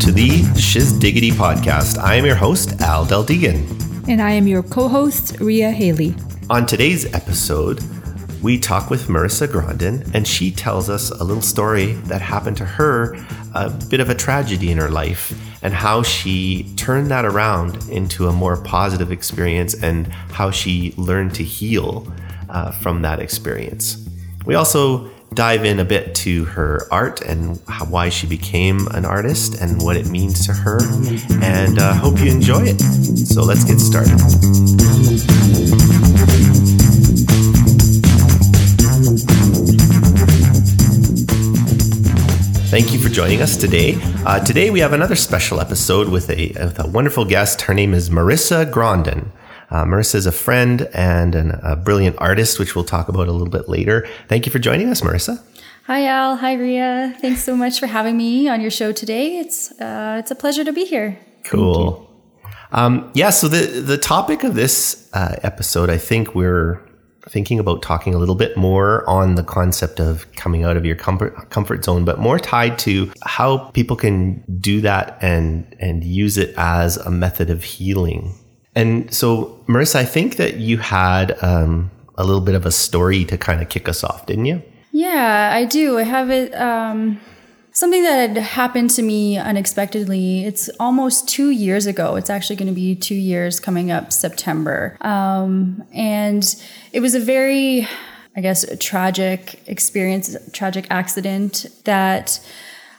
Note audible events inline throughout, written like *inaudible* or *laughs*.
to the Shiz Diggity podcast. I am your host, Al Del Deegan. And I am your co host, Ria Haley. On today's episode, we talk with Marissa Grandin, and she tells us a little story that happened to her, a bit of a tragedy in her life, and how she turned that around into a more positive experience and how she learned to heal uh, from that experience. We also dive in a bit to her art and why she became an artist and what it means to her, and uh, hope you enjoy it. So let's get started. Thank you for joining us today. Uh, today we have another special episode with a, with a wonderful guest. Her name is Marissa Grondin. Uh, Marissa is a friend and an, a brilliant artist, which we'll talk about a little bit later. Thank you for joining us, Marissa. Hi, Al. Hi, Ria. Thanks so much for having me on your show today. It's uh, it's a pleasure to be here. Cool. Um, yeah. So the the topic of this uh, episode, I think we're thinking about talking a little bit more on the concept of coming out of your comfort comfort zone, but more tied to how people can do that and and use it as a method of healing. And so, Marissa, I think that you had um, a little bit of a story to kind of kick us off, didn't you? Yeah, I do. I have it. Um, something that had happened to me unexpectedly. It's almost two years ago. It's actually going to be two years coming up September. Um, and it was a very, I guess, tragic experience, tragic accident that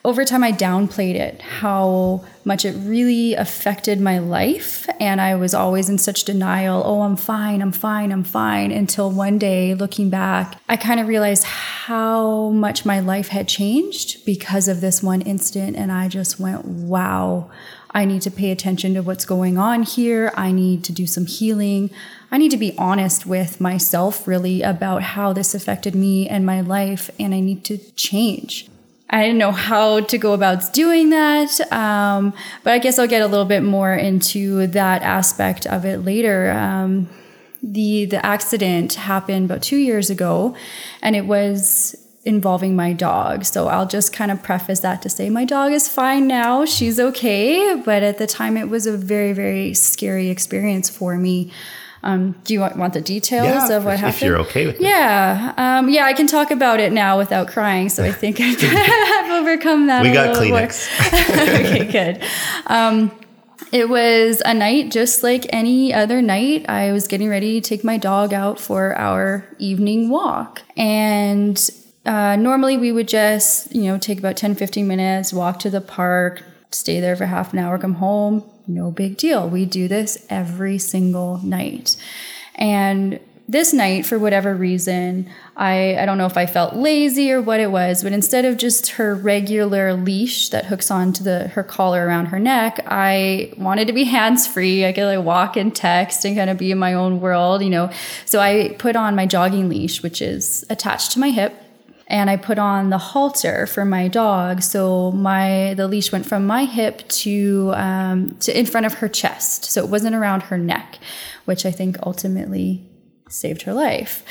over time I downplayed it, how much it really affected my life. And I was always in such denial oh, I'm fine, I'm fine, I'm fine. Until one day, looking back, I kind of realized how much my life had changed because of this one incident. And I just went, wow. I need to pay attention to what's going on here. I need to do some healing. I need to be honest with myself, really, about how this affected me and my life, and I need to change. I didn't know how to go about doing that. Um, but I guess I'll get a little bit more into that aspect of it later. Um, the the accident happened about two years ago, and it was involving my dog. So I'll just kind of preface that to say my dog is fine now. She's okay. But at the time, it was a very very scary experience for me. Um, do you want, want the details yeah, of what if happened? If you're okay with it. Yeah. Um, yeah, I can talk about it now without crying. So I *laughs* think I've *laughs* overcome that. We got Kleenex. *laughs* okay, good. Um, it was a night just like any other night. I was getting ready to take my dog out for our evening walk. And uh, normally we would just, you know, take about 10, 15 minutes, walk to the park, stay there for half an hour, come home, no big deal. We do this every single night. And this night, for whatever reason, I, I don't know if I felt lazy or what it was, but instead of just her regular leash that hooks onto the her collar around her neck, I wanted to be *laughs* hands free. I could like walk and text and kind of be in my own world, you know. So I put on my jogging leash, which is attached to my hip and I put on the halter for my dog. So my the leash went from my hip to um, to in front of her chest, so it wasn't around her neck, which I think ultimately saved her life.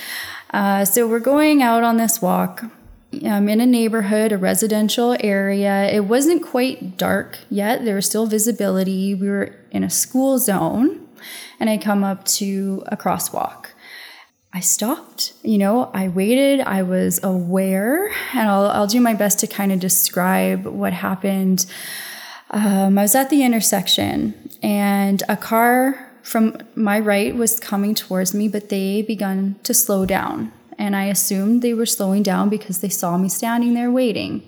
Uh, so we're going out on this walk. I'm in a neighborhood, a residential area. It wasn't quite dark yet. There was still visibility. We were in a school zone, and I come up to a crosswalk. I stopped. You know, I waited. I was aware, and I'll, I'll do my best to kind of describe what happened. Um, I was at the intersection, and a car from my right was coming towards me, but they began to slow down. And I assumed they were slowing down because they saw me standing there waiting.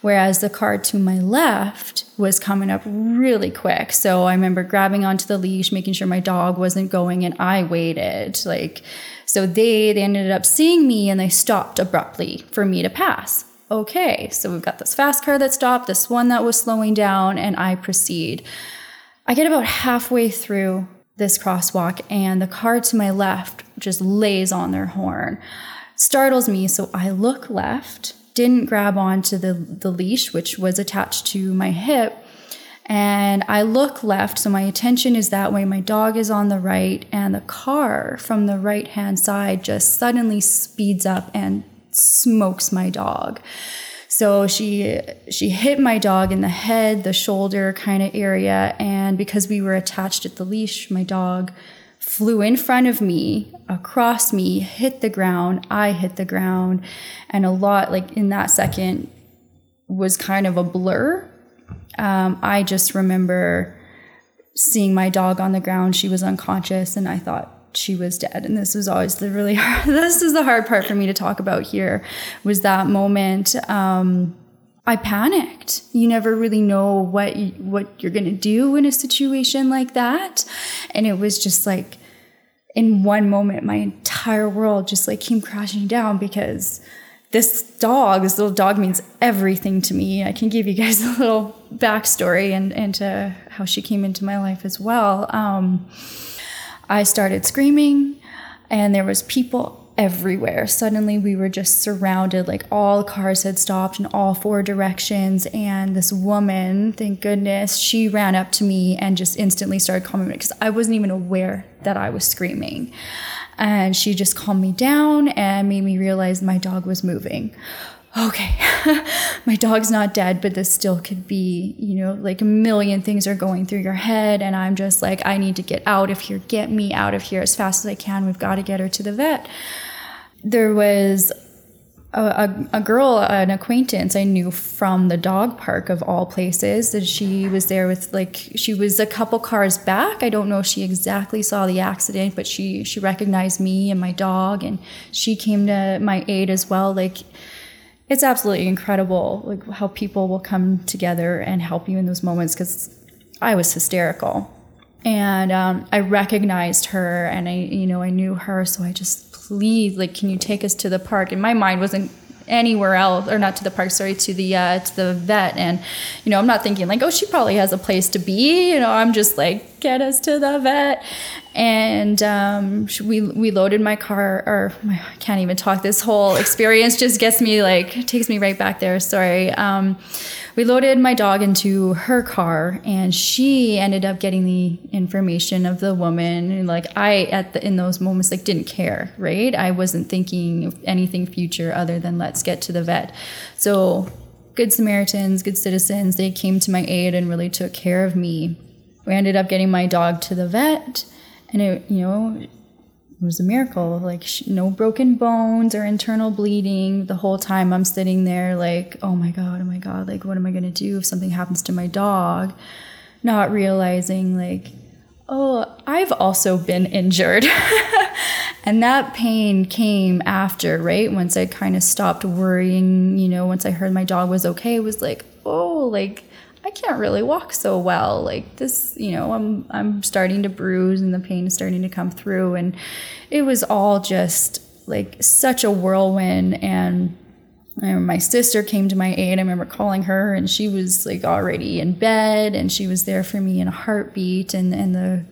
Whereas the car to my left was coming up really quick. So I remember grabbing onto the leash, making sure my dog wasn't going, and I waited. Like, so they they ended up seeing me and they stopped abruptly for me to pass. Okay, so we've got this fast car that stopped, this one that was slowing down, and I proceed. I get about halfway through this crosswalk, and the car to my left just lays on their horn. Startles me, so I look left didn't grab onto the, the leash, which was attached to my hip. And I look left, so my attention is that way. My dog is on the right, and the car from the right hand side just suddenly speeds up and smokes my dog. So she she hit my dog in the head, the shoulder kind of area, and because we were attached at the leash, my dog flew in front of me, across me, hit the ground. I hit the ground, and a lot like in that second was kind of a blur. Um, I just remember seeing my dog on the ground. She was unconscious, and I thought she was dead. And this was always the really *laughs* hard, this is the hard part for me to talk about here was that moment. Um, I panicked. You never really know what you, what you're going to do in a situation like that. And it was just like in one moment my entire world just like came crashing down because this dog, this little dog means everything to me. I can give you guys *laughs* a little backstory and into how she came into my life as well. Um, I started screaming, and there was people everywhere. Suddenly, we were just surrounded. Like all cars had stopped in all four directions, and this woman, thank goodness, she ran up to me and just instantly started calming me because I wasn't even aware that I was screaming. And she just calmed me down and made me realize my dog was moving okay, *laughs* my dog's not dead, but this still could be, you know, like a million things are going through your head. And I'm just like, I need to get out of here, get me out of here as fast as I can. We've got to get her to the vet. There was a, a, a, girl, an acquaintance I knew from the dog park of all places, that she was there with like she was a couple cars back. I don't know if she exactly saw the accident, but she she recognized me and my dog, and she came to my aid as well. Like it's absolutely incredible like how people will come together and help you in those moments because i was hysterical and um, i recognized her and i you know i knew her so i just please like can you take us to the park? And my mind wasn't anywhere else or not to the park sorry to the uh, to the vet. And you know i'm not thinking like oh she probably has a place to be you know i'm just like get us to the vet and um, we we loaded my car or I can't even talk. This whole experience just gets me like takes me right back there. Sorry. Um, we loaded my dog into her car and she ended up getting the information of the woman. And like i at the in those moments like didn't care right? I wasn't thinking of anything future other than let's get to the vet. So good samaritans good citizens they came to my aid and really took care of me. We ended up getting my dog to the vet and it you know it was a miracle like no broken bones or internal bleeding the whole time i'm sitting there like oh my god oh my god like what am i going to do if something happens to my dog? Not realizing like oh i've also been injured. *laughs* And that pain came after right? Once i kind of stopped worrying you know once i heard my dog was okay it was like oh like I can't really walk so well. Like this, you know, I'm I'm starting to bruise and the pain is starting to come through and it was all just like such a whirlwind and my sister came to my aid. I remember calling her and she was like already in bed and she was there for me in a heartbeat and and the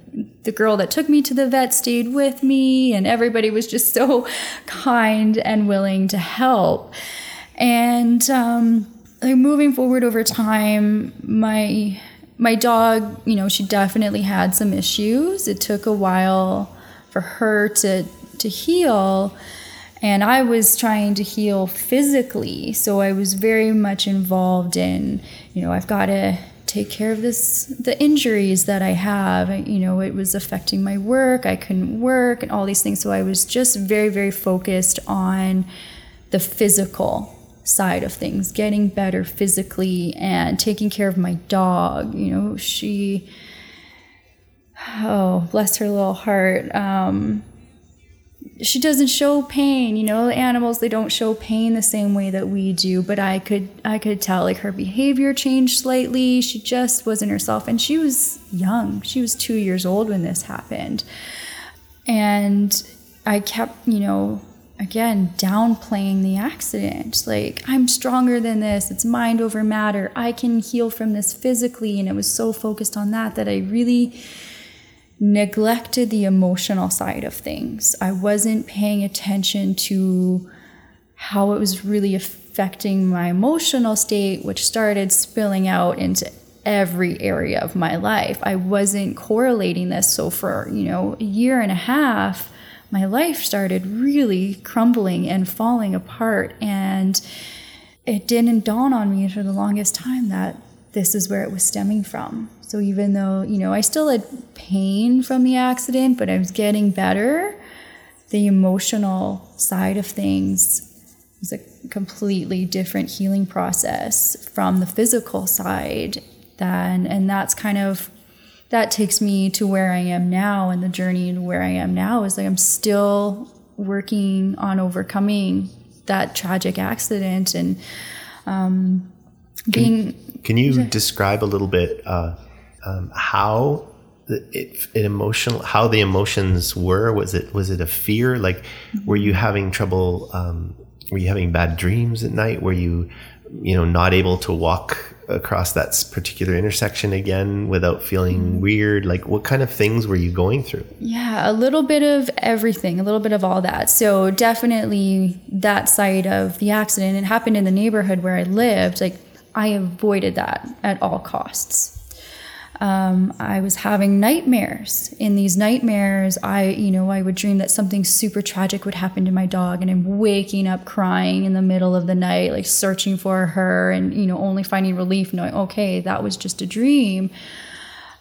the girl that took me to the vet stayed with me and everybody was just so *laughs* kind and willing to help. And um like moving forward over time, my my dog, you know, she definitely had some issues. It took a while for her to to heal and I was trying to heal physically. So I was very much involved in, you know, I've got to take care of this the injuries that I have. You know, it was affecting my work. I couldn't work and all these things. So I was just very very focused on the physical side of things, getting better physically and taking care of my dog. You know, she, oh, bless her little heart. Um, she doesn't show pain you know animals they don't show pain the same way that we do but i could i could tell like her behavior changed slightly she just wasn't herself and she was young she was two years old when this happened and i kept you know again downplaying the accident. Like i'm stronger than this. It's mind over matter. I can heal from this physically. And it was so focused on that that i really neglected the emotional side of things. I wasn't paying attention to how it was really affecting my emotional state which started spilling out into every area of my life. I wasn't correlating this. So for you know a year and a half my life started really crumbling and falling apart. And it didn't dawn on me for the longest time that this is where it was stemming from. So even though, you know, I still had pain from the accident, but I was getting better, the emotional side of things was a completely different healing process from the physical side then and that's kind of that takes me to where I am now and the journey to where I am now is like I'm still working on overcoming that tragic accident and um, being can, can you describe a little bit uh, um, how it, it, emotional how the emotions were? Was it was it a fear? Like were you having trouble um, were you having bad dreams at night? Were you you know not able to walk across that particular intersection again without feeling mm-hmm. weird? Like what kind of things were you going through? Yeah a little bit of everything a little bit of all that. So definitely that side of the accident it happened in the neighborhood where i lived like i avoided that at all costs um, I was having nightmares. In these nightmares, I, you know, I would dream that something super tragic would happen to my dog, and I'm waking up crying in the middle of the night, like searching for her, and you know, only finding relief, knowing, okay, that was just a dream.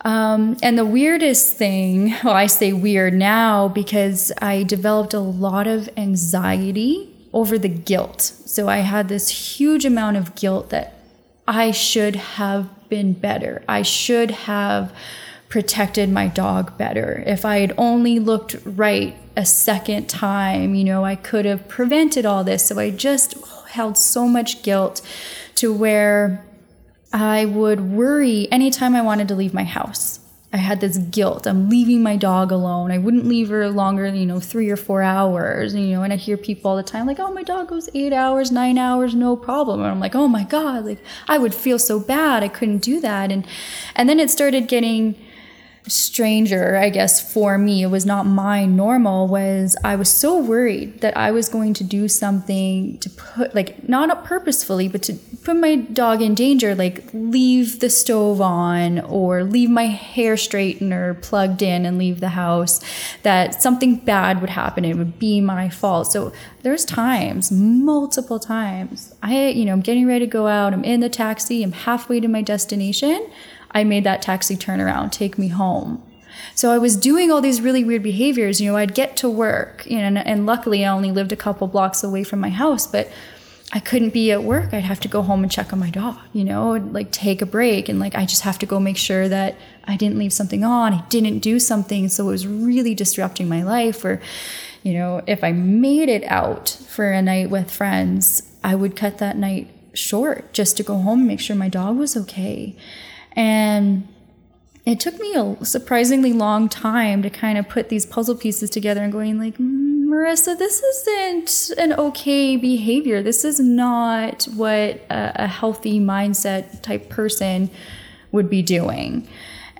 Um, and the weirdest thing, well, I say weird now because I developed a lot of anxiety over the guilt. So I had this huge amount of guilt that I should have been better. I should have protected my dog better. If I had only looked right a second time, you know, I could have prevented all this. So I just held so much guilt to where I would worry anytime I wanted to leave my house. I had this guilt. I'm leaving my dog alone. I wouldn't leave her longer, than, you know, three or four hours. You know, and I hear people all the time like, "Oh, my dog goes eight hours, nine hours, no problem." And I'm like, "Oh my god!" Like I would feel so bad. I couldn't do that. And and then it started getting stranger, I guess, for me, it was not my normal, was I was so worried that I was going to do something to put, like, not purposefully, but to put my dog in danger, like leave the stove on or leave my hair straightener plugged in and leave the house, that something bad would happen. It would be my fault. So there's times, multiple times, I, you know, I'm getting ready to go out, I'm in the taxi, I'm halfway to my destination I made that taxi turn around, take me home. So I was doing all these really weird behaviors. You know, I'd get to work, you know, and, and luckily I only lived a couple blocks away from my house, but I couldn't be at work. I'd have to go home and check on my dog, you know, like take a break. And like, I just have to go make sure that I didn't leave something on, I didn't do something. So it was really disrupting my life. Or, you know, if I made it out for a night with friends, I would cut that night short just to go home and make sure my dog was okay. And it took me a surprisingly long time to kind of put these puzzle pieces together and going like mm, marissa this isn't an okay behavior. This is not what a, a healthy mindset type person would be doing.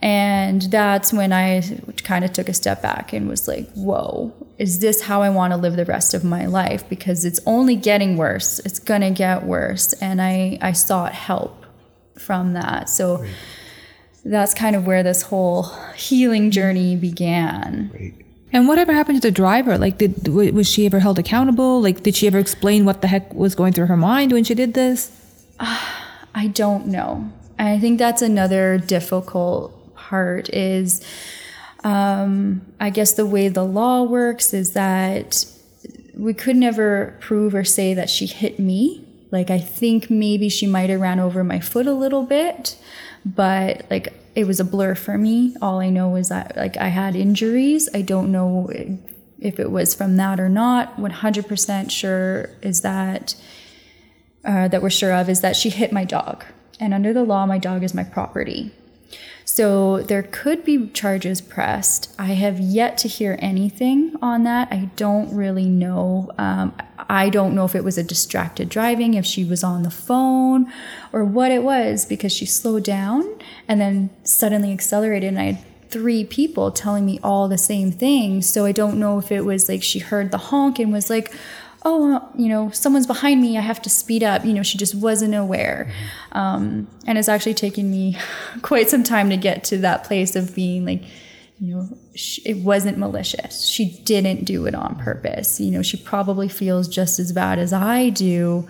And that's when i kind of took a step back and was like whoa is this how i want to live the rest of my life? Because it's only getting worse. It's going to get worse. And i i sought help from that. So Great. that's kind of where this whole healing journey began. Great. And whatever happened to the driver? Like, did was she ever held accountable? Like, did she ever explain what the heck was going through her mind when she did this? Uh, *sighs* I don't know. I think that's another difficult part. Is um, I guess the way the law works is that we could never prove or say that she hit me like I think maybe she might have ran over my foot a little bit, but like it was a blur for me. All I know is that like I had injuries. I don't know if it was from that or not. 100% sure is that uh, that we're sure of is that she hit my dog. And under the law, my dog is my property. So there could be charges pressed. I have yet to hear anything on that. I don't really know. Um, I don't know if it was a distracted driving, if she was on the phone, or what it was because she slowed down and then suddenly accelerated. And I had three people telling me all the same thing. So I don't know if it was like she heard the honk and was like, oh, you know, someone's behind me, I have to speed up. You know, she just wasn't aware. Um, and it's actually taken me *laughs* quite some time to get to that place of being like, you know, she, it wasn't malicious. She didn't do it on purpose. You know, she probably feels just as bad as I do.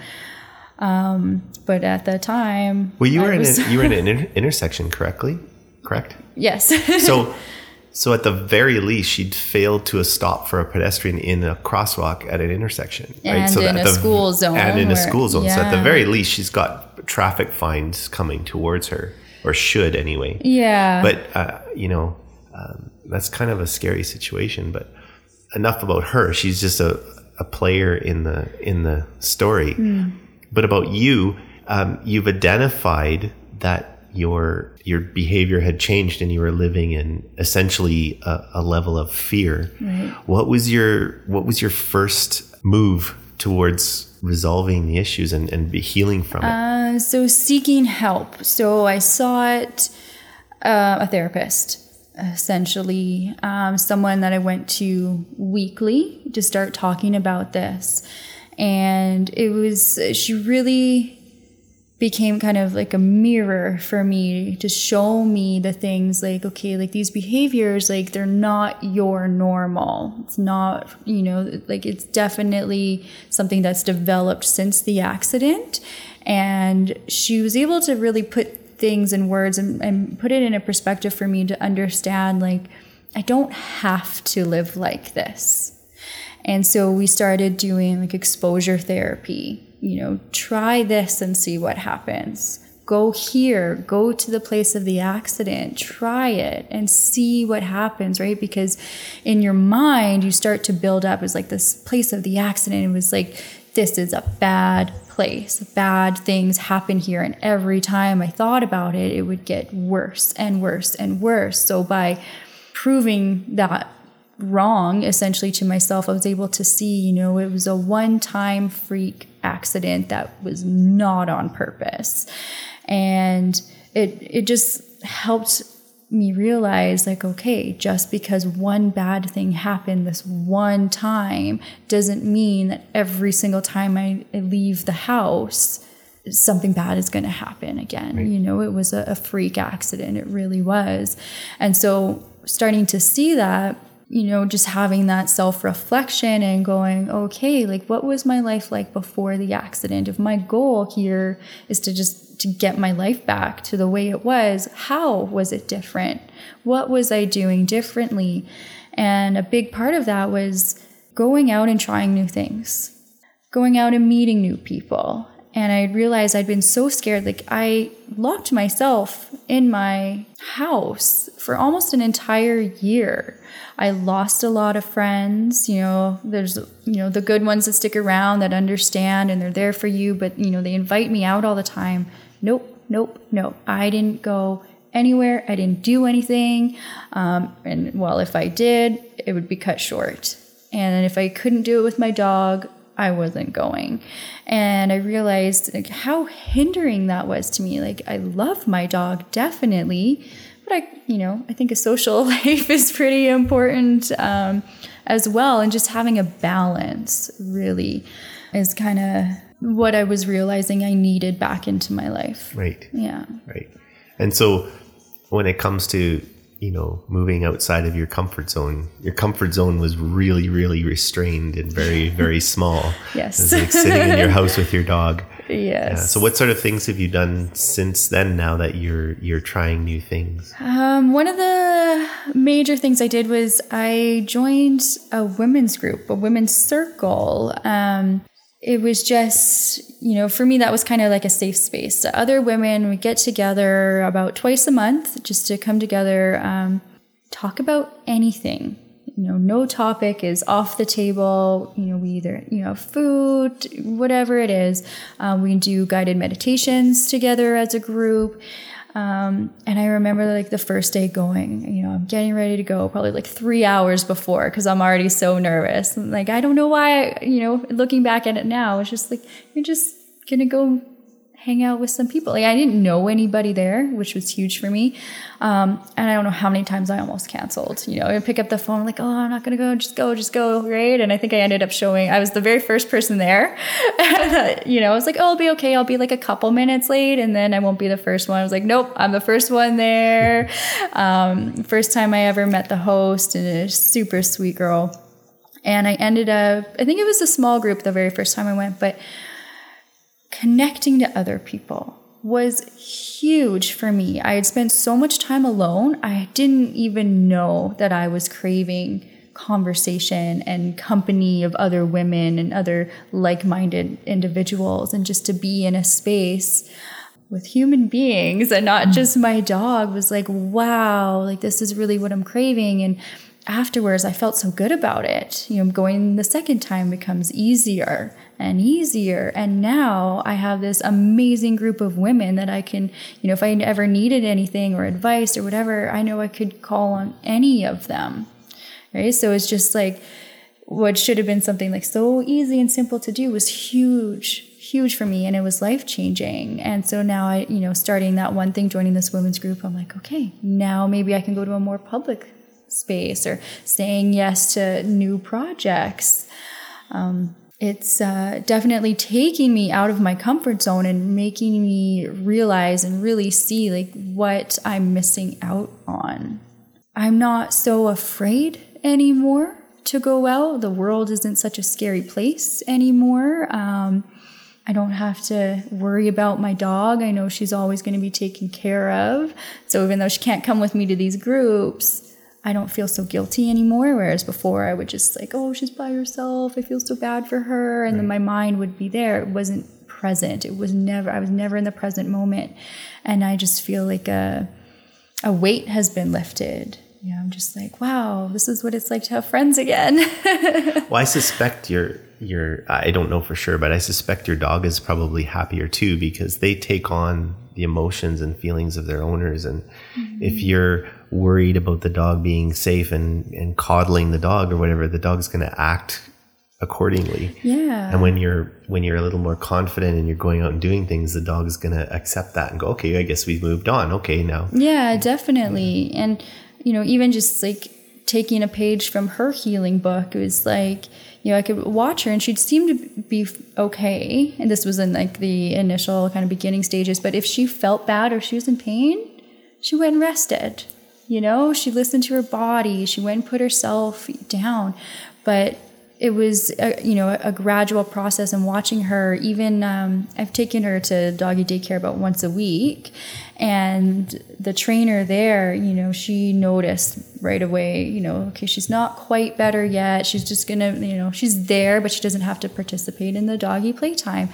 Um, but at the time, Well, you I were in was- a, you were in an *laughs* inter- intersection, correctly? Correct. yes. So, *laughs* so at the very least, she'd failed to a stop for a pedestrian in a crosswalk at an intersection, right? And so in at a the- school zone and in a school zone. So at the very least, she's got traffic fines coming towards her, or should anyway. yeah. But uh, you know, um, that's kind of a scary situation. But enough about her. She's just a, a player in the in the story. Hmm. But about you, um, you've identified that your your behavior had changed and you were living in essentially a, a level of fear. What was your what was your first move towards resolving the issues and, and be healing from it? Uh, so seeking help. So I sought uh, a therapist, essentially, um, someone that I went to weekly to start talking about this, and it was she really became kind of like a mirror for me to show me the things like okay like these behaviors like they're not your normal. It's not you know like it's definitely something that's developed since the accident. And she was able to really put things in words and, and put it in a perspective for me to understand like i don't have to live like this and so we started doing like exposure therapy. You know, try this and see what happens. Go here, go to the place of the accident, try it and see what happens, right? Because in your mind, you start to build up as like this place of the accident. It was like, this is a bad place. Bad things happen here. And every time I thought about it, it would get worse and worse and worse. So by proving that wrong essentially to myself i was able to see you know it was a one time freak accident that was not on purpose and it it just helped me realize like okay just because one bad thing happened this one time doesn't mean that every single time i leave the house something bad is going to happen again. You know, it was a, a freak accident. It really was. And so starting to see that, you know, just having that self reflection and going, okay, like what was my life like before the accident? If my goal here is to just to get my life back to the way it was, how was it different? What was I doing differently? And a big part of that was going out and trying new things going out and meeting new people. And I realized I'd been so scared. Like, I locked myself in my house for almost an entire year. I lost a lot of friends. You know, there's, you know, the good ones that stick around that understand and they're there for you, but, you know, they invite me out all the time. Nope, nope, nope. I didn't go anywhere. I didn't do anything. Um, and well, if I did, it would be cut short. And if I couldn't do it with my dog, I wasn't going. And I realized like how hindering that was to me. Like I love my dog definitely, but I, you know, I think a social *laughs* life is pretty important um, as well. And just having a balance really is kind of what I was realizing I needed back into my life. Right. Yeah. Right. And so when it comes to, you know, moving outside of your comfort zone, your comfort zone was really, really restrained and very, *laughs* very small. Yes. It's like sitting in your house with your dog. Yes. Yeah. So what sort of things have you done since then now that you're you're trying new things? Um, one of the major things I did was I joined a women's group, a women's circle. Um, it was just, you know, for me, that was kind of like a safe space. Other women would get together about twice a month just to come together, um, talk about anything. You know, no topic is off the table. You know, we either, you know, food, whatever it is. Um, we do guided meditations together as a group. Um, and I remember like the first day going, you know, I'm getting ready to go probably like three hours before because I'm already so nervous. And, like, I don't know why, you know, looking back at it now, it's just like, you're just going to go hang out with some people. Like, I didn't know anybody there, which was huge for me. Um, and I don't know how many times I almost canceled. You know, I pick up the phone, like, oh, I'm not going to go, just go, just go, right? And I think I ended up showing, I was the very first person there. *laughs* you know, I was like, oh, I'll be okay. I'll be like a couple minutes late and then I won't be the first one. I was like, nope, I'm the first one there. *laughs* Um, first time I ever met the host and a super sweet girl. And I ended up, I think it was a small group the very first time I went, but connecting to other people was huge for me. I had spent so much time alone, I didn't even know that I was craving conversation and company of other women and other like minded individuals, and just to be in a space with human beings and not mm. just my dog was like, wow, like this is really what I'm craving. And afterwards, I felt so good about it. You know, going the second time becomes easier and easier. And now I have this amazing group of women that I can, you know, if I ever needed anything or advice or whatever, I know I could call on any of them. Right. So it's just like what should have been something like so easy and simple to do was huge huge for me and it was life changing. And so now I, you know, starting that one thing, joining this women's group, I'm like, okay, now maybe I can go to a more public space or saying yes to new projects. Um, it's uh, definitely taking me out of my comfort zone and making me realize and really see like what I'm missing out on. I'm not so afraid anymore to go out. The world isn't such a scary place anymore. Um, I don't have to worry about my dog. I know she's always going to be taken care of. So even though she can't come with me to these groups, I don't feel so guilty anymore. Whereas before I would just like, oh, she's by herself. I feel so bad for her. And right. then my mind would be there. It wasn't present. It was never, I was never in the present moment. And I just feel like a, a weight has been lifted. Yeah, I'm just like, wow, this is what it's like to have friends again. *laughs* well, I suspect you're your I don't know for sure, but I suspect your dog is probably happier too because they take on the emotions and feelings of their owners. And mm-hmm. if you're worried about the dog being safe and, and coddling the dog or whatever, the dog's going to act accordingly. Yeah. And when you're when you're a little more confident and you're going out and doing things, the dog is going to accept that and go, okay, I guess we've moved on. Okay, now. Yeah, definitely. And you know, even just like taking a page from her healing book, it was like you know, I could watch her and she'd seem to be okay. And this was in like the initial kind of beginning stages. But if she felt bad or she was in pain, she went and rested. You know, she listened to her body. She went and put herself down. But it was a, you know a gradual process and watching her. Even um, i've taken her to doggy daycare about once a week. And the trainer there you know she noticed right away you know okay she's not quite better yet. She's just gonna you know she's there but she doesn't have to participate in the doggy playtime.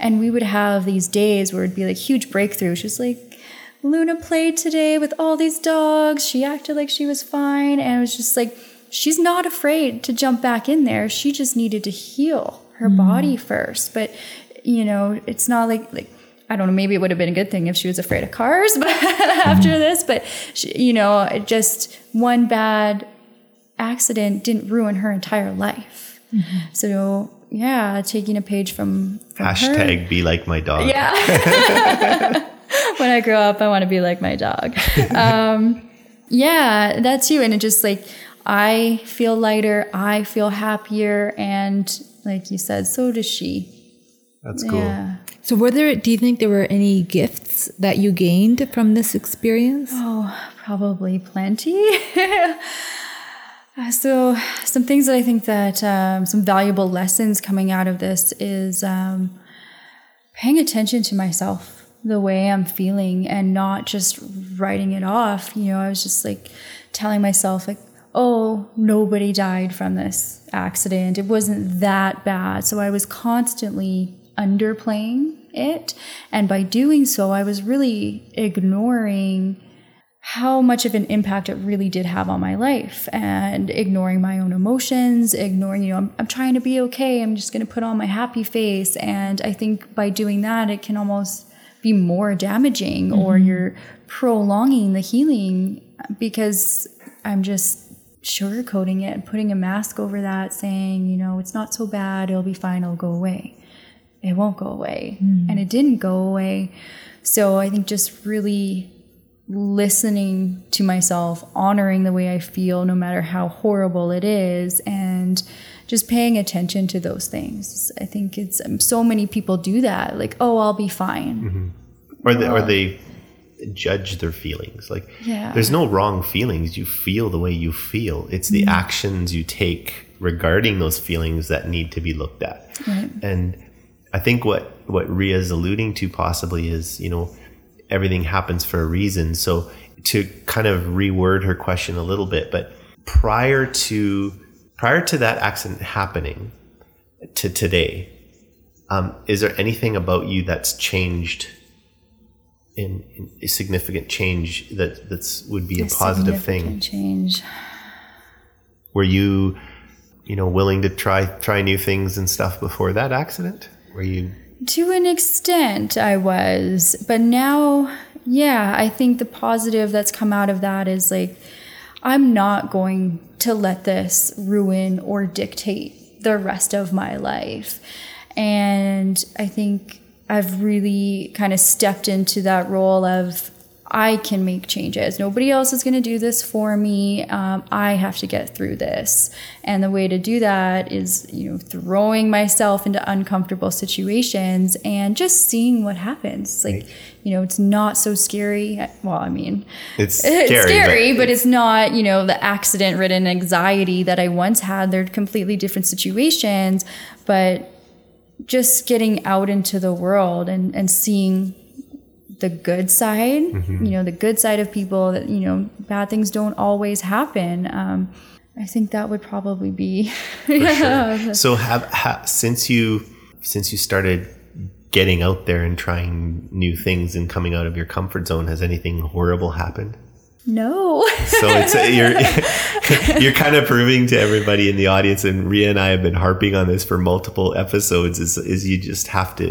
And we would have these days where it'd be like huge breakthrough. She's like luna played today with all these dogs she acted like she was fine and it was just like she's not afraid to jump back in there. She just needed to heal her mm. body first. But, you know, it's not like, like, I don't know, maybe it would have been a good thing if she was afraid of cars *laughs* but after mm-hmm. this, but she, you know, just one bad accident didn't ruin her entire life. Mm-hmm. So yeah, taking a page from, from hashtag her. be like my dog. Yeah. *laughs* *laughs* *laughs* when I grow up, I want to be like my dog. *laughs* Um, yeah, that too. And it just like I feel lighter, I feel happier, and like you said, so does she. That's cool. Yeah. So, were there? Do you think there were any gifts that you gained from this experience? Oh, probably plenty. *laughs* so, some things that I think that um, some valuable lessons coming out of this is um, paying attention to myself, the way I'm feeling, and not just writing it off. You know, I was just like telling myself, like, oh, nobody died from this accident. It wasn't that bad. So I was constantly underplaying it. And by doing so, I was really ignoring how much of an impact it really did have on my life and ignoring my own emotions, ignoring, you know, I'm, I'm trying to be okay. I'm just going to put on my happy face. And I think by doing that, it can almost be more damaging mm-hmm. or you're prolonging the healing because I'm just sugarcoating it and putting a mask over that, saying, you know, it's not so bad, it'll be fine, it'll go away. It won't go away. Mm. And it didn't go away. So I think just really listening to myself, honoring the way I feel, no matter how horrible it is, and just paying attention to those things. I think it's um, so many people do that, like, oh, I'll be fine. Mm-hmm. Or, they, or they judge their feelings. Like, yeah. there's no wrong feelings. You feel the way you feel. It's the mm-hmm. actions you take regarding those feelings that need to be looked at. Right. And I think what what Ria's alluding to possibly is, you know, everything happens for a reason. So to kind of reword her question a little bit, but prior to prior to that accident happening to today, um, is there anything about you that's changed in, in a significant change that that's would be a, positive thing? Significant Change. Were you, you know, willing to try try new things and stuff before that accident? Were you To an extent, I was, but now, yeah, I think the positive that's come out of that is like, I'm not going to let this ruin or dictate the rest of my life. And I think I've really kind of stepped into that role of I can make changes. Nobody else is going to do this for me. Um, I have to get through this. And the way to do that is, you know, throwing myself into uncomfortable situations and just seeing what happens. Like, you know, it's not so scary. Well, I mean, It's scary, *laughs* it's scary, but but, it's not, you know, the accident ridden anxiety that I once had. They're completely different situations, but just getting out into the world and, and seeing the good side, Mm-hmm. you know, the good side of people that, you know, bad things don't always happen. Um, I think that would probably be, *laughs* Sure. So have ha, since you since you started getting out there and trying new things and coming out of your comfort zone, has anything horrible happened? no. So it's you're *laughs* *laughs* you're kind of proving to everybody in the audience, and Ria and I have been harping on this for multiple episodes. Is is you just have to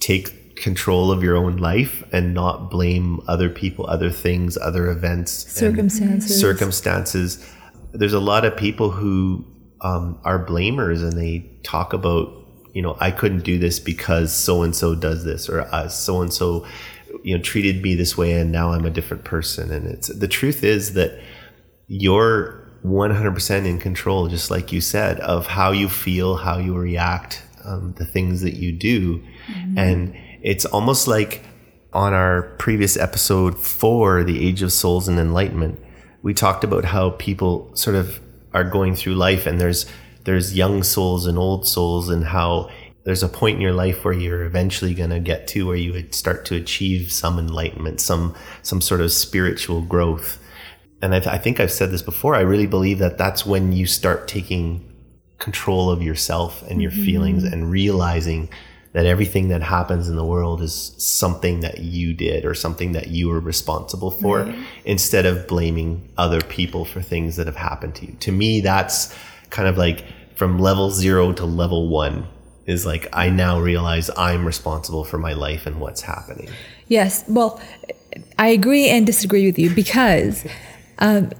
take control of your own life and not blame other people, other things, other events, Circumstances. circumstances. There's a lot of people who um, are blamers, and they talk about you know I couldn't do this because so and so does this, or uh, so and so you know treated me this way, and now I'm a different person. And it's the truth is that you're 100% in control, just like you said, of how you feel, how you react, um, the things that you do. And it's almost like on our previous episode for the Age of Souls and Enlightenment, we talked about how people sort of are going through life and there's there's young souls and old souls and how there's a point in your life where you're eventually going to get to where you would start to achieve some enlightenment, some some sort of spiritual growth and I, I think I've said this before. I really believe that that's when you start taking control of yourself and your mm-hmm. feelings and realizing that everything that happens in the world is something that you did or something that you were responsible for instead of blaming other people for things that have happened to you. To me, that's kind of like from level zero to level one is like, I now realize I'm responsible for my life and what's happening. Yes. Well, I agree and disagree with you because um,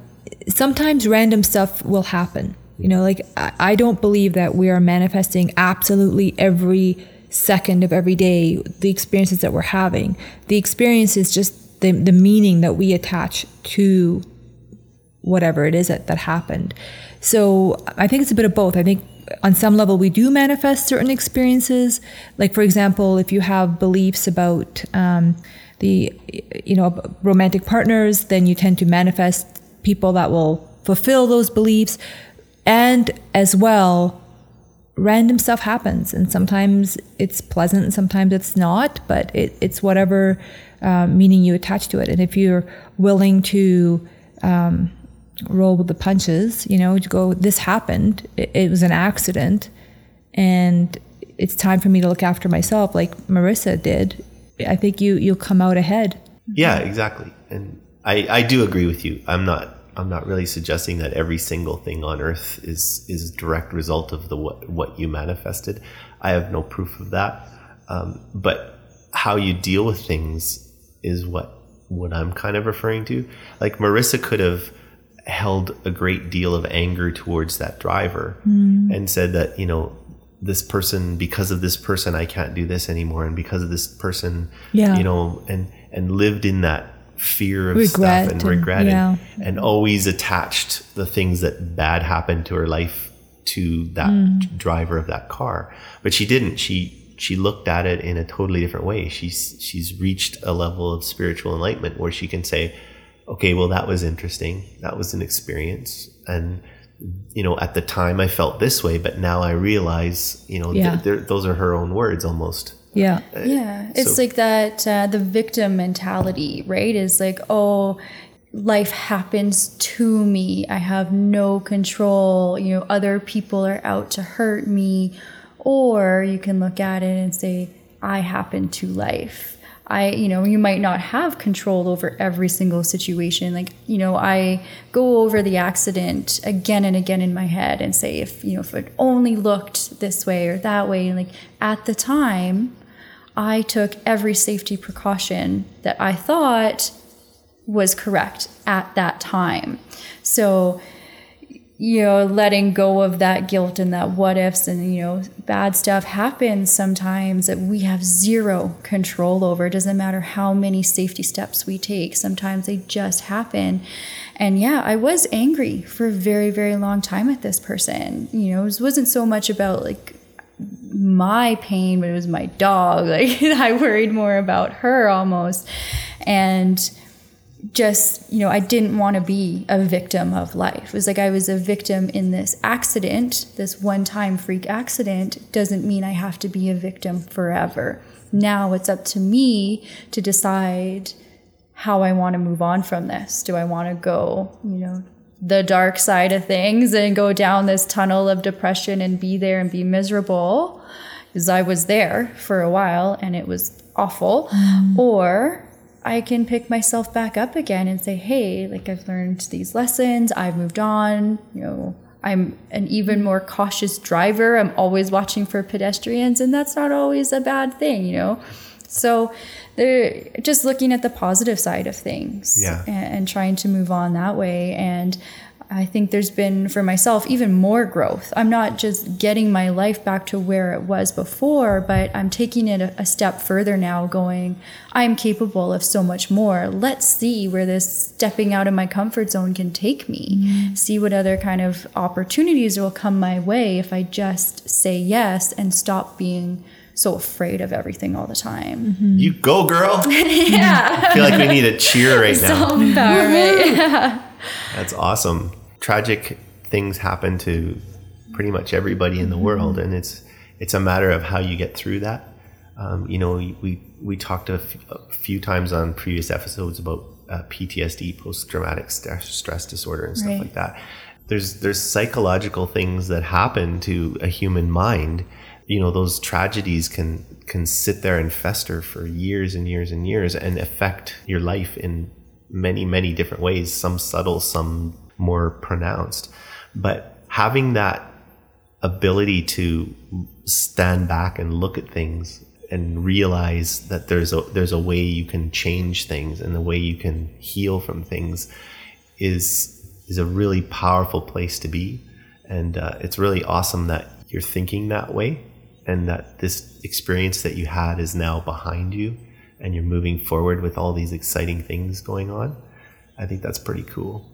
sometimes random stuff will happen. You know, like I, I don't believe that we are manifesting absolutely every second of every day the experiences that we're having. The experience is just the, the meaning that we attach to whatever it is that, that happened. So I think it's a bit of both. I think on some level we do manifest certain experiences. Like for example, if you have beliefs about um, the you know romantic partners, then you tend to manifest people that will fulfill those beliefs, and as well. Random stuff happens, and sometimes it's pleasant, and sometimes it's not. But it, it's whatever uh, meaning you attach to it. And if you're willing to um, roll with the punches, you know, to go, this happened, it, it was an accident, and it's time for me to look after myself, like Marissa did. I think you you'll come out ahead. Yeah, exactly. And I, I do agree with you. I'm not I'm not really suggesting that every single thing on earth is is a direct result of the what what you manifested. I have no proof of that. Um, but how you deal with things is what what I'm kind of referring to. Like Marissa could have held a great deal of anger towards that driver and said that, you know, this person because of this person I can't do this anymore and because of this person Yeah. you know and and lived in that fear of Regret stuff and and- regret yeah. and, and always attached the things that bad happened to her life to that Mm. driver of that car but she didn't she she looked at it in a totally different way she's she's reached a level of spiritual enlightenment where she can say okay well that was interesting that was an experience and you know, at the time I felt this way, but now I realize, you know, Yeah. th- those are her own words almost. Yeah. Yeah, it's so- like that uh, the victim mentality, right? Is like, oh, life happens to me. I have no control. You know, other people are out to hurt me. Or you can look at it and say, I happen to life. I, you know, you might not have control over every single situation. Like, you know, I go over the accident again and again in my head and say, if, you know, if it only looked this way or that way, like at the time, I took every safety precaution that I thought was correct at that time. So, you know, letting go of that guilt and that what ifs and, you know, bad stuff happens sometimes that we have zero control over. It doesn't matter how many safety steps we take, sometimes they just happen. And yeah, I was angry for a very, very long time at this person. You know, it wasn't so much about like my pain, but it was my dog. *laughs* Like I worried more about her almost. And just, you know, I didn't want to be a victim of life. It was like I was a victim in this accident, this one time freak accident, doesn't mean I have to be a victim forever. Now it's up to me to decide how I want to move on from this. Do I want to go, you know, the dark side of things and go down this tunnel of depression and be there and be miserable? Because I was there for a while and it was awful. Mm. Or I can pick myself back up again and say, hey, like I've learned these lessons, I've moved on, you know, I'm an even more cautious driver. I'm always watching for pedestrians, and that's not always a bad thing, you know? So they're just looking at the positive side of things Yeah. and, and trying to move on that way. And I think there's been for myself even more growth. I'm not just getting my life back to where it was before, but I'm taking it a, a step further now, going, I'm capable of so much more. Let's see where this stepping out of my comfort zone can take me. Mm-hmm. See what other kind of opportunities will come my way if I just say yes and stop being so afraid of everything all the time. Mm-hmm. You go, girl. *laughs* yeah. I feel like we need a cheer right *laughs* now. Empowerment. *laughs* That's awesome. Tragic things happen to pretty much everybody in the world, and it's it's a matter of how you get through that. Um, you know, we we talked a, f- a few times on previous episodes about uh, PTSD, post traumatic stress, stress disorder, and stuff Right. like that. There's there's psychological things that happen to a human mind. You know, those tragedies can can sit there and fester for years and years and years and affect your life in many many different ways. Some subtle, some more pronounced. But having that ability to stand back and look at things and realize that there's a there's a way you can change things and the way you can heal from things is is a really powerful place to be and uh, it's really awesome that you're thinking that way and that this experience that you had is now behind you and you're moving forward with all these exciting things going on i think that's pretty cool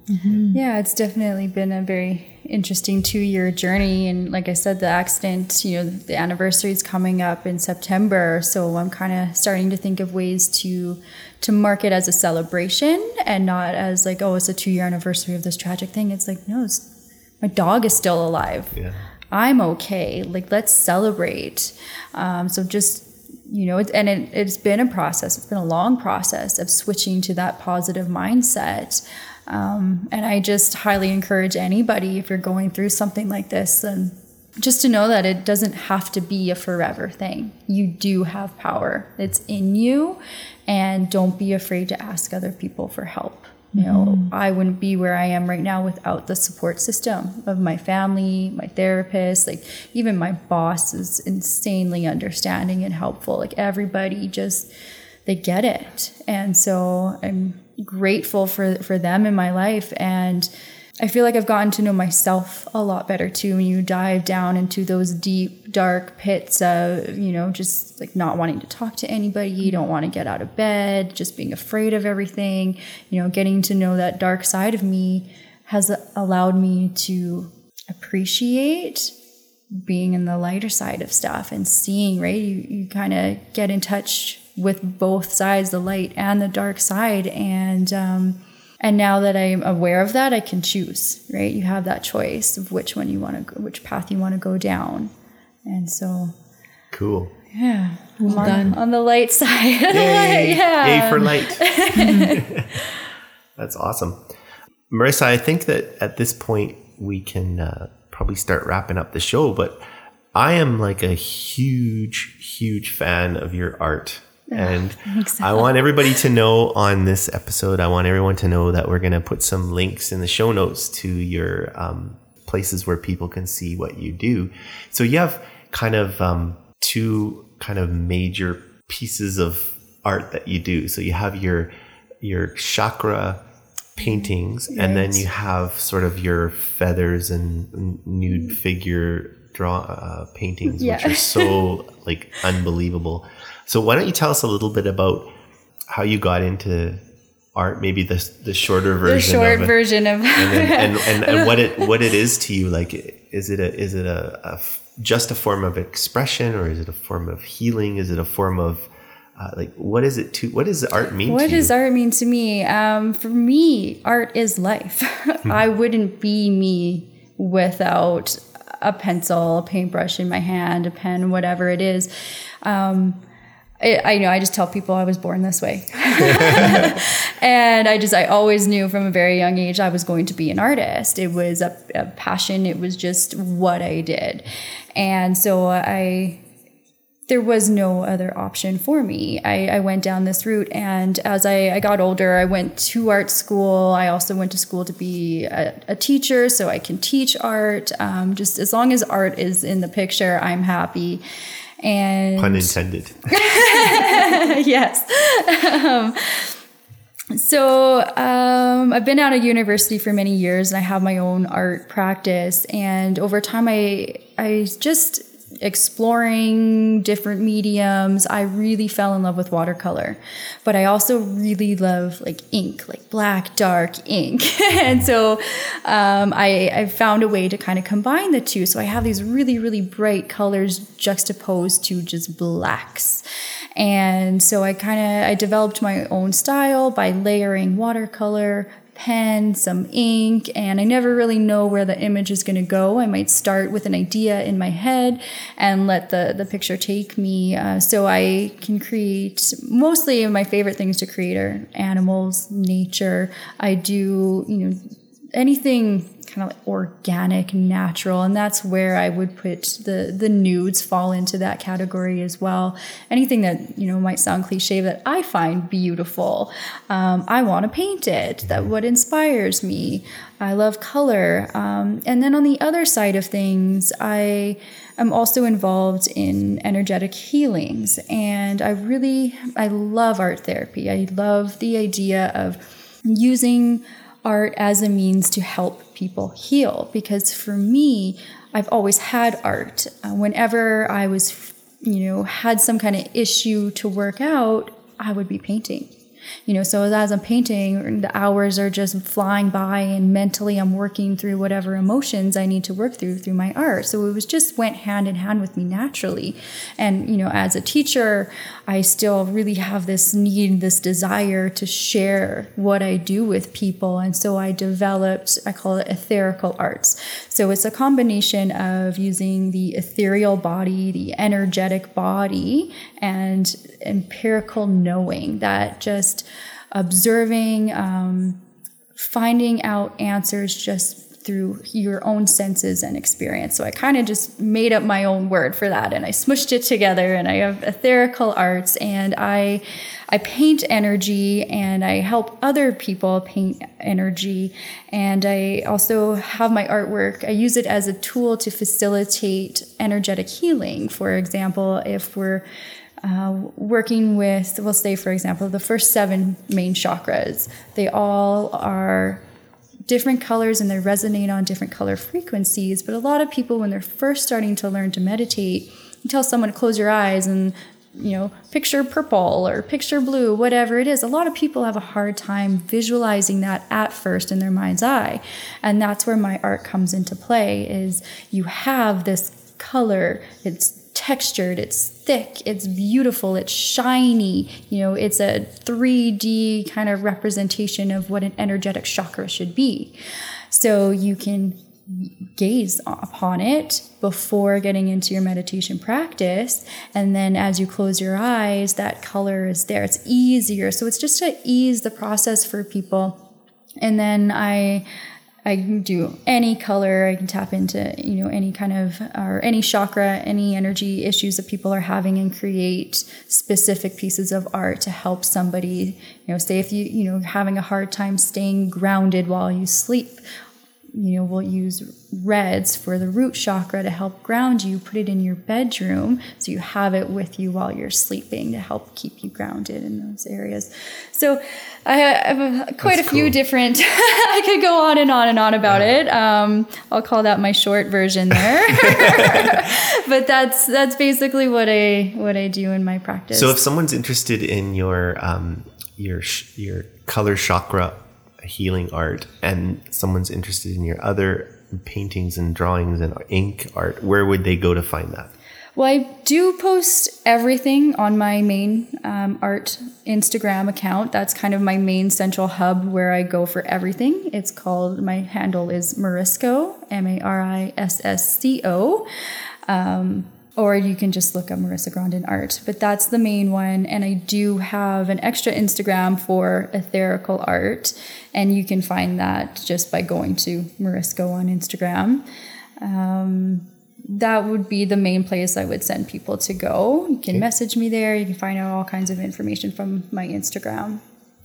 Yeah, it's definitely been a very interesting two year journey. And like I said, the accident, you know, the anniversary is coming up in September. So I'm kind of starting to think of ways to to mark it as a celebration and not as like, oh, it's a two year anniversary of this tragic thing. It's like, no, it's, my dog is still alive. yeah I'm okay. Like, let's celebrate. Um, so just, you know, it, and it, it's been a process. It's been a long process of switching to that positive mindset. Um, and I just highly encourage anybody, if you're going through something like this, and just to know that it doesn't have to be a forever thing. You do have power. It's in you, and don't be afraid to ask other people for help. You know, mm. I wouldn't be where I am right now without the support system of my family, my therapist, like even my boss is insanely understanding and helpful. Like everybody just they get it. And so I'm grateful for for them in my life and I feel like I've gotten to know myself a lot better too when you dive down into those deep, dark pits of, you know, just like not wanting to talk to anybody, you don't want to get out of bed, just being afraid of everything, you know, getting to know that dark side of me has allowed me to appreciate being in the lighter side of stuff and seeing, right? You, you kind of get in touch with both sides, the light and the dark side. And, um, And now that I'm aware of that, I can choose, right? You have that choice of which one you want to go, which path you want to go down. And so, Cool. yeah, Well on, done. on the light *laughs* side. Yay! *laughs* yeah. Yay for light. *laughs* That's awesome. Marissa, I think that at this point we can uh, probably start wrapping up the show, but I am like a huge, huge fan of your art. And I want everybody to know on this episode, I want everyone to know that we're going to put some links in the show notes to your um, places where people can see what you do. So you have kind of um, two kind of major pieces of art that you do. So you have your your chakra paintings, and then you have sort of your feathers and nude figure draw uh, paintings, which are so *laughs* like unbelievable. So why don't you tell us a little bit about how you got into art? Maybe the the shorter version, the short of version of and, and, *laughs* and, and what it what it is to you like is it a is it a, a just a form of expression or is it a form of healing is it a form of uh, like what is it to what does art mean What does art mean to me? Um, for me, art is life. *laughs* I wouldn't be me without a pencil, a paintbrush in my hand, a pen, whatever it is. Um, I, know I just tell people I was born this way. *laughs* and I just, I always knew from a very young age I was going to be an artist. It was a, a passion, it was just what I did. And so I, there was no other option for me. I, I went down this route, and as I, I got older, I went to art school. I also went to school to be a, a teacher, so I can teach art. Um, just as long as art is in the picture, I'm happy. And pun intended *laughs* yes. Um, so um, I've been out of university for many years, and I have my own art practice. And over time, I I just exploring different mediums. I really fell in love with watercolor, but I also really love like ink, like black, dark ink. *laughs* and so um, I I found a way to kind of combine the two. So I have these really really bright colors juxtaposed to just blacks. And so I kind of I developed my own style by layering watercolor, pen, some ink, and I never really know where the image is going to go. I might start with an idea in my head and let the the picture take me. Uh, so I can create mostly my favorite things to create are animals, nature. I do you know anything kind of like organic, natural, and that's where I would put the the nudes fall into that category as well. Anything that you know might sound cliche that I find beautiful, um, I want to paint it. That what inspires me. I love color, um, and then on the other side of things, I am also involved in energetic healings, and I really I love art therapy. I love the idea of using art as a means to help people heal because for me i've always had art. Uh, whenever i was you know had some kind of issue to work out i would be painting you know so as i'm painting the hours are just flying by and mentally i'm working through whatever emotions i need to work through through my art. So it was just went hand in hand with me naturally. And you know as a teacher i still really have this need this desire to share what i do with people. And so i developed i call it etherical arts. So it's a combination of using the ethereal body the energetic body and empirical knowing that just observing, um, finding out answers just through your own senses and experience. So I kind of just made up my own word for that and I smushed it together and I have etherical arts and I I paint energy and I help other people paint energy and I also have my artwork I use it as a tool to facilitate energetic healing. For example, if we're uh, working with, we'll say, for example, the first seven main chakras. They all are different colors and they resonate on different color frequencies. But a lot of people, when they're first starting to learn to meditate, you tell someone to close your eyes and you know, picture purple or picture blue, whatever it is. A lot of people have a hard time visualizing that at first in their mind's eye. And that's where my art comes into play is you have this color, it's textured, it's thick, it's beautiful, it's shiny. You know, it's a 3D kind of representation of what an energetic chakra should be. So you can gaze upon it before getting into your meditation practice. And then as you close your eyes, that color is there. It's easier. So it's just to ease the process for people. And then I I can do any color. I can tap into you know any kind of or any chakra, any energy issues that people are having, and create specific pieces of art to help somebody. You know, say if you you know having a hard time staying grounded while you sleep, you know, we'll use reds for the root chakra to help ground you. Put it in your bedroom so you have it with you while you're sleeping to help keep you grounded in those areas. So I have quite That's a few cool. different. *laughs* I could go on and on and on about yeah. it. Um, I'll call that my short version there. *laughs* *laughs* but that's that's basically what I what I do in my practice. So if someone's interested in your um, your your color chakra healing art and someone's interested in your other paintings and drawings and ink art, where would they go to find that? Well, I do post everything on my main um, art Instagram account. That's kind of my main central hub where I go for everything. It's called, my handle is Marissco, M A R I S S C O. Um, or you can just look up Marissa Grandin art. But that's the main one. And I do have an extra Instagram for etherical art. And you can find that just by going to Marissco on Instagram. Um, that would be the main place I would send people to go. You can okay. message me there. You can find out all kinds of information from my Instagram.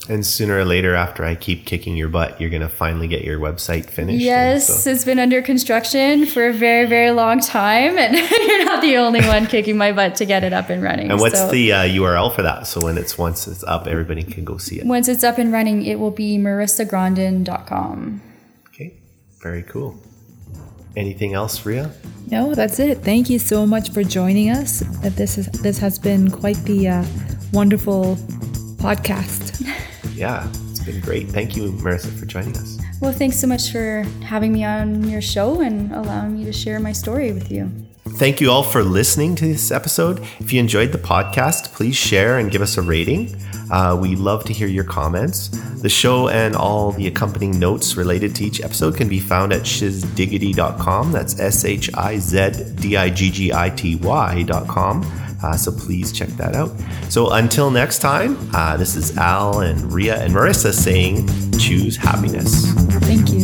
And sooner or later, after I keep kicking your butt, you're going to finally get your website finished. Yes, so. it's been under construction for a very, very long time. And *laughs* you're not the only one kicking my butt to get it up and running. And what's so, the uh, URL for that? So when it's once it's up, everybody can go see it. Once it's up and running, it will be marissagrandin.com. Okay, very cool. Anything else, Ria? No, that's it. Thank you so much for joining us. This is this has been quite the uh, wonderful podcast. *laughs* yeah, it's been great. Thank you, Marissa, for joining us. Well, thanks so much for having me on your show and allowing me to share my story with you. Thank you all for listening to this episode. If you enjoyed the podcast, please share and give us a rating. Uh, we love to hear your comments. The show and all the accompanying notes related to each episode can be found at shizdiggity.com. That's S H I Z D I G G I T Y.com. Uh, so please check that out. So until next time, uh, this is Al and Ria and Marissa saying choose happiness. Thank you.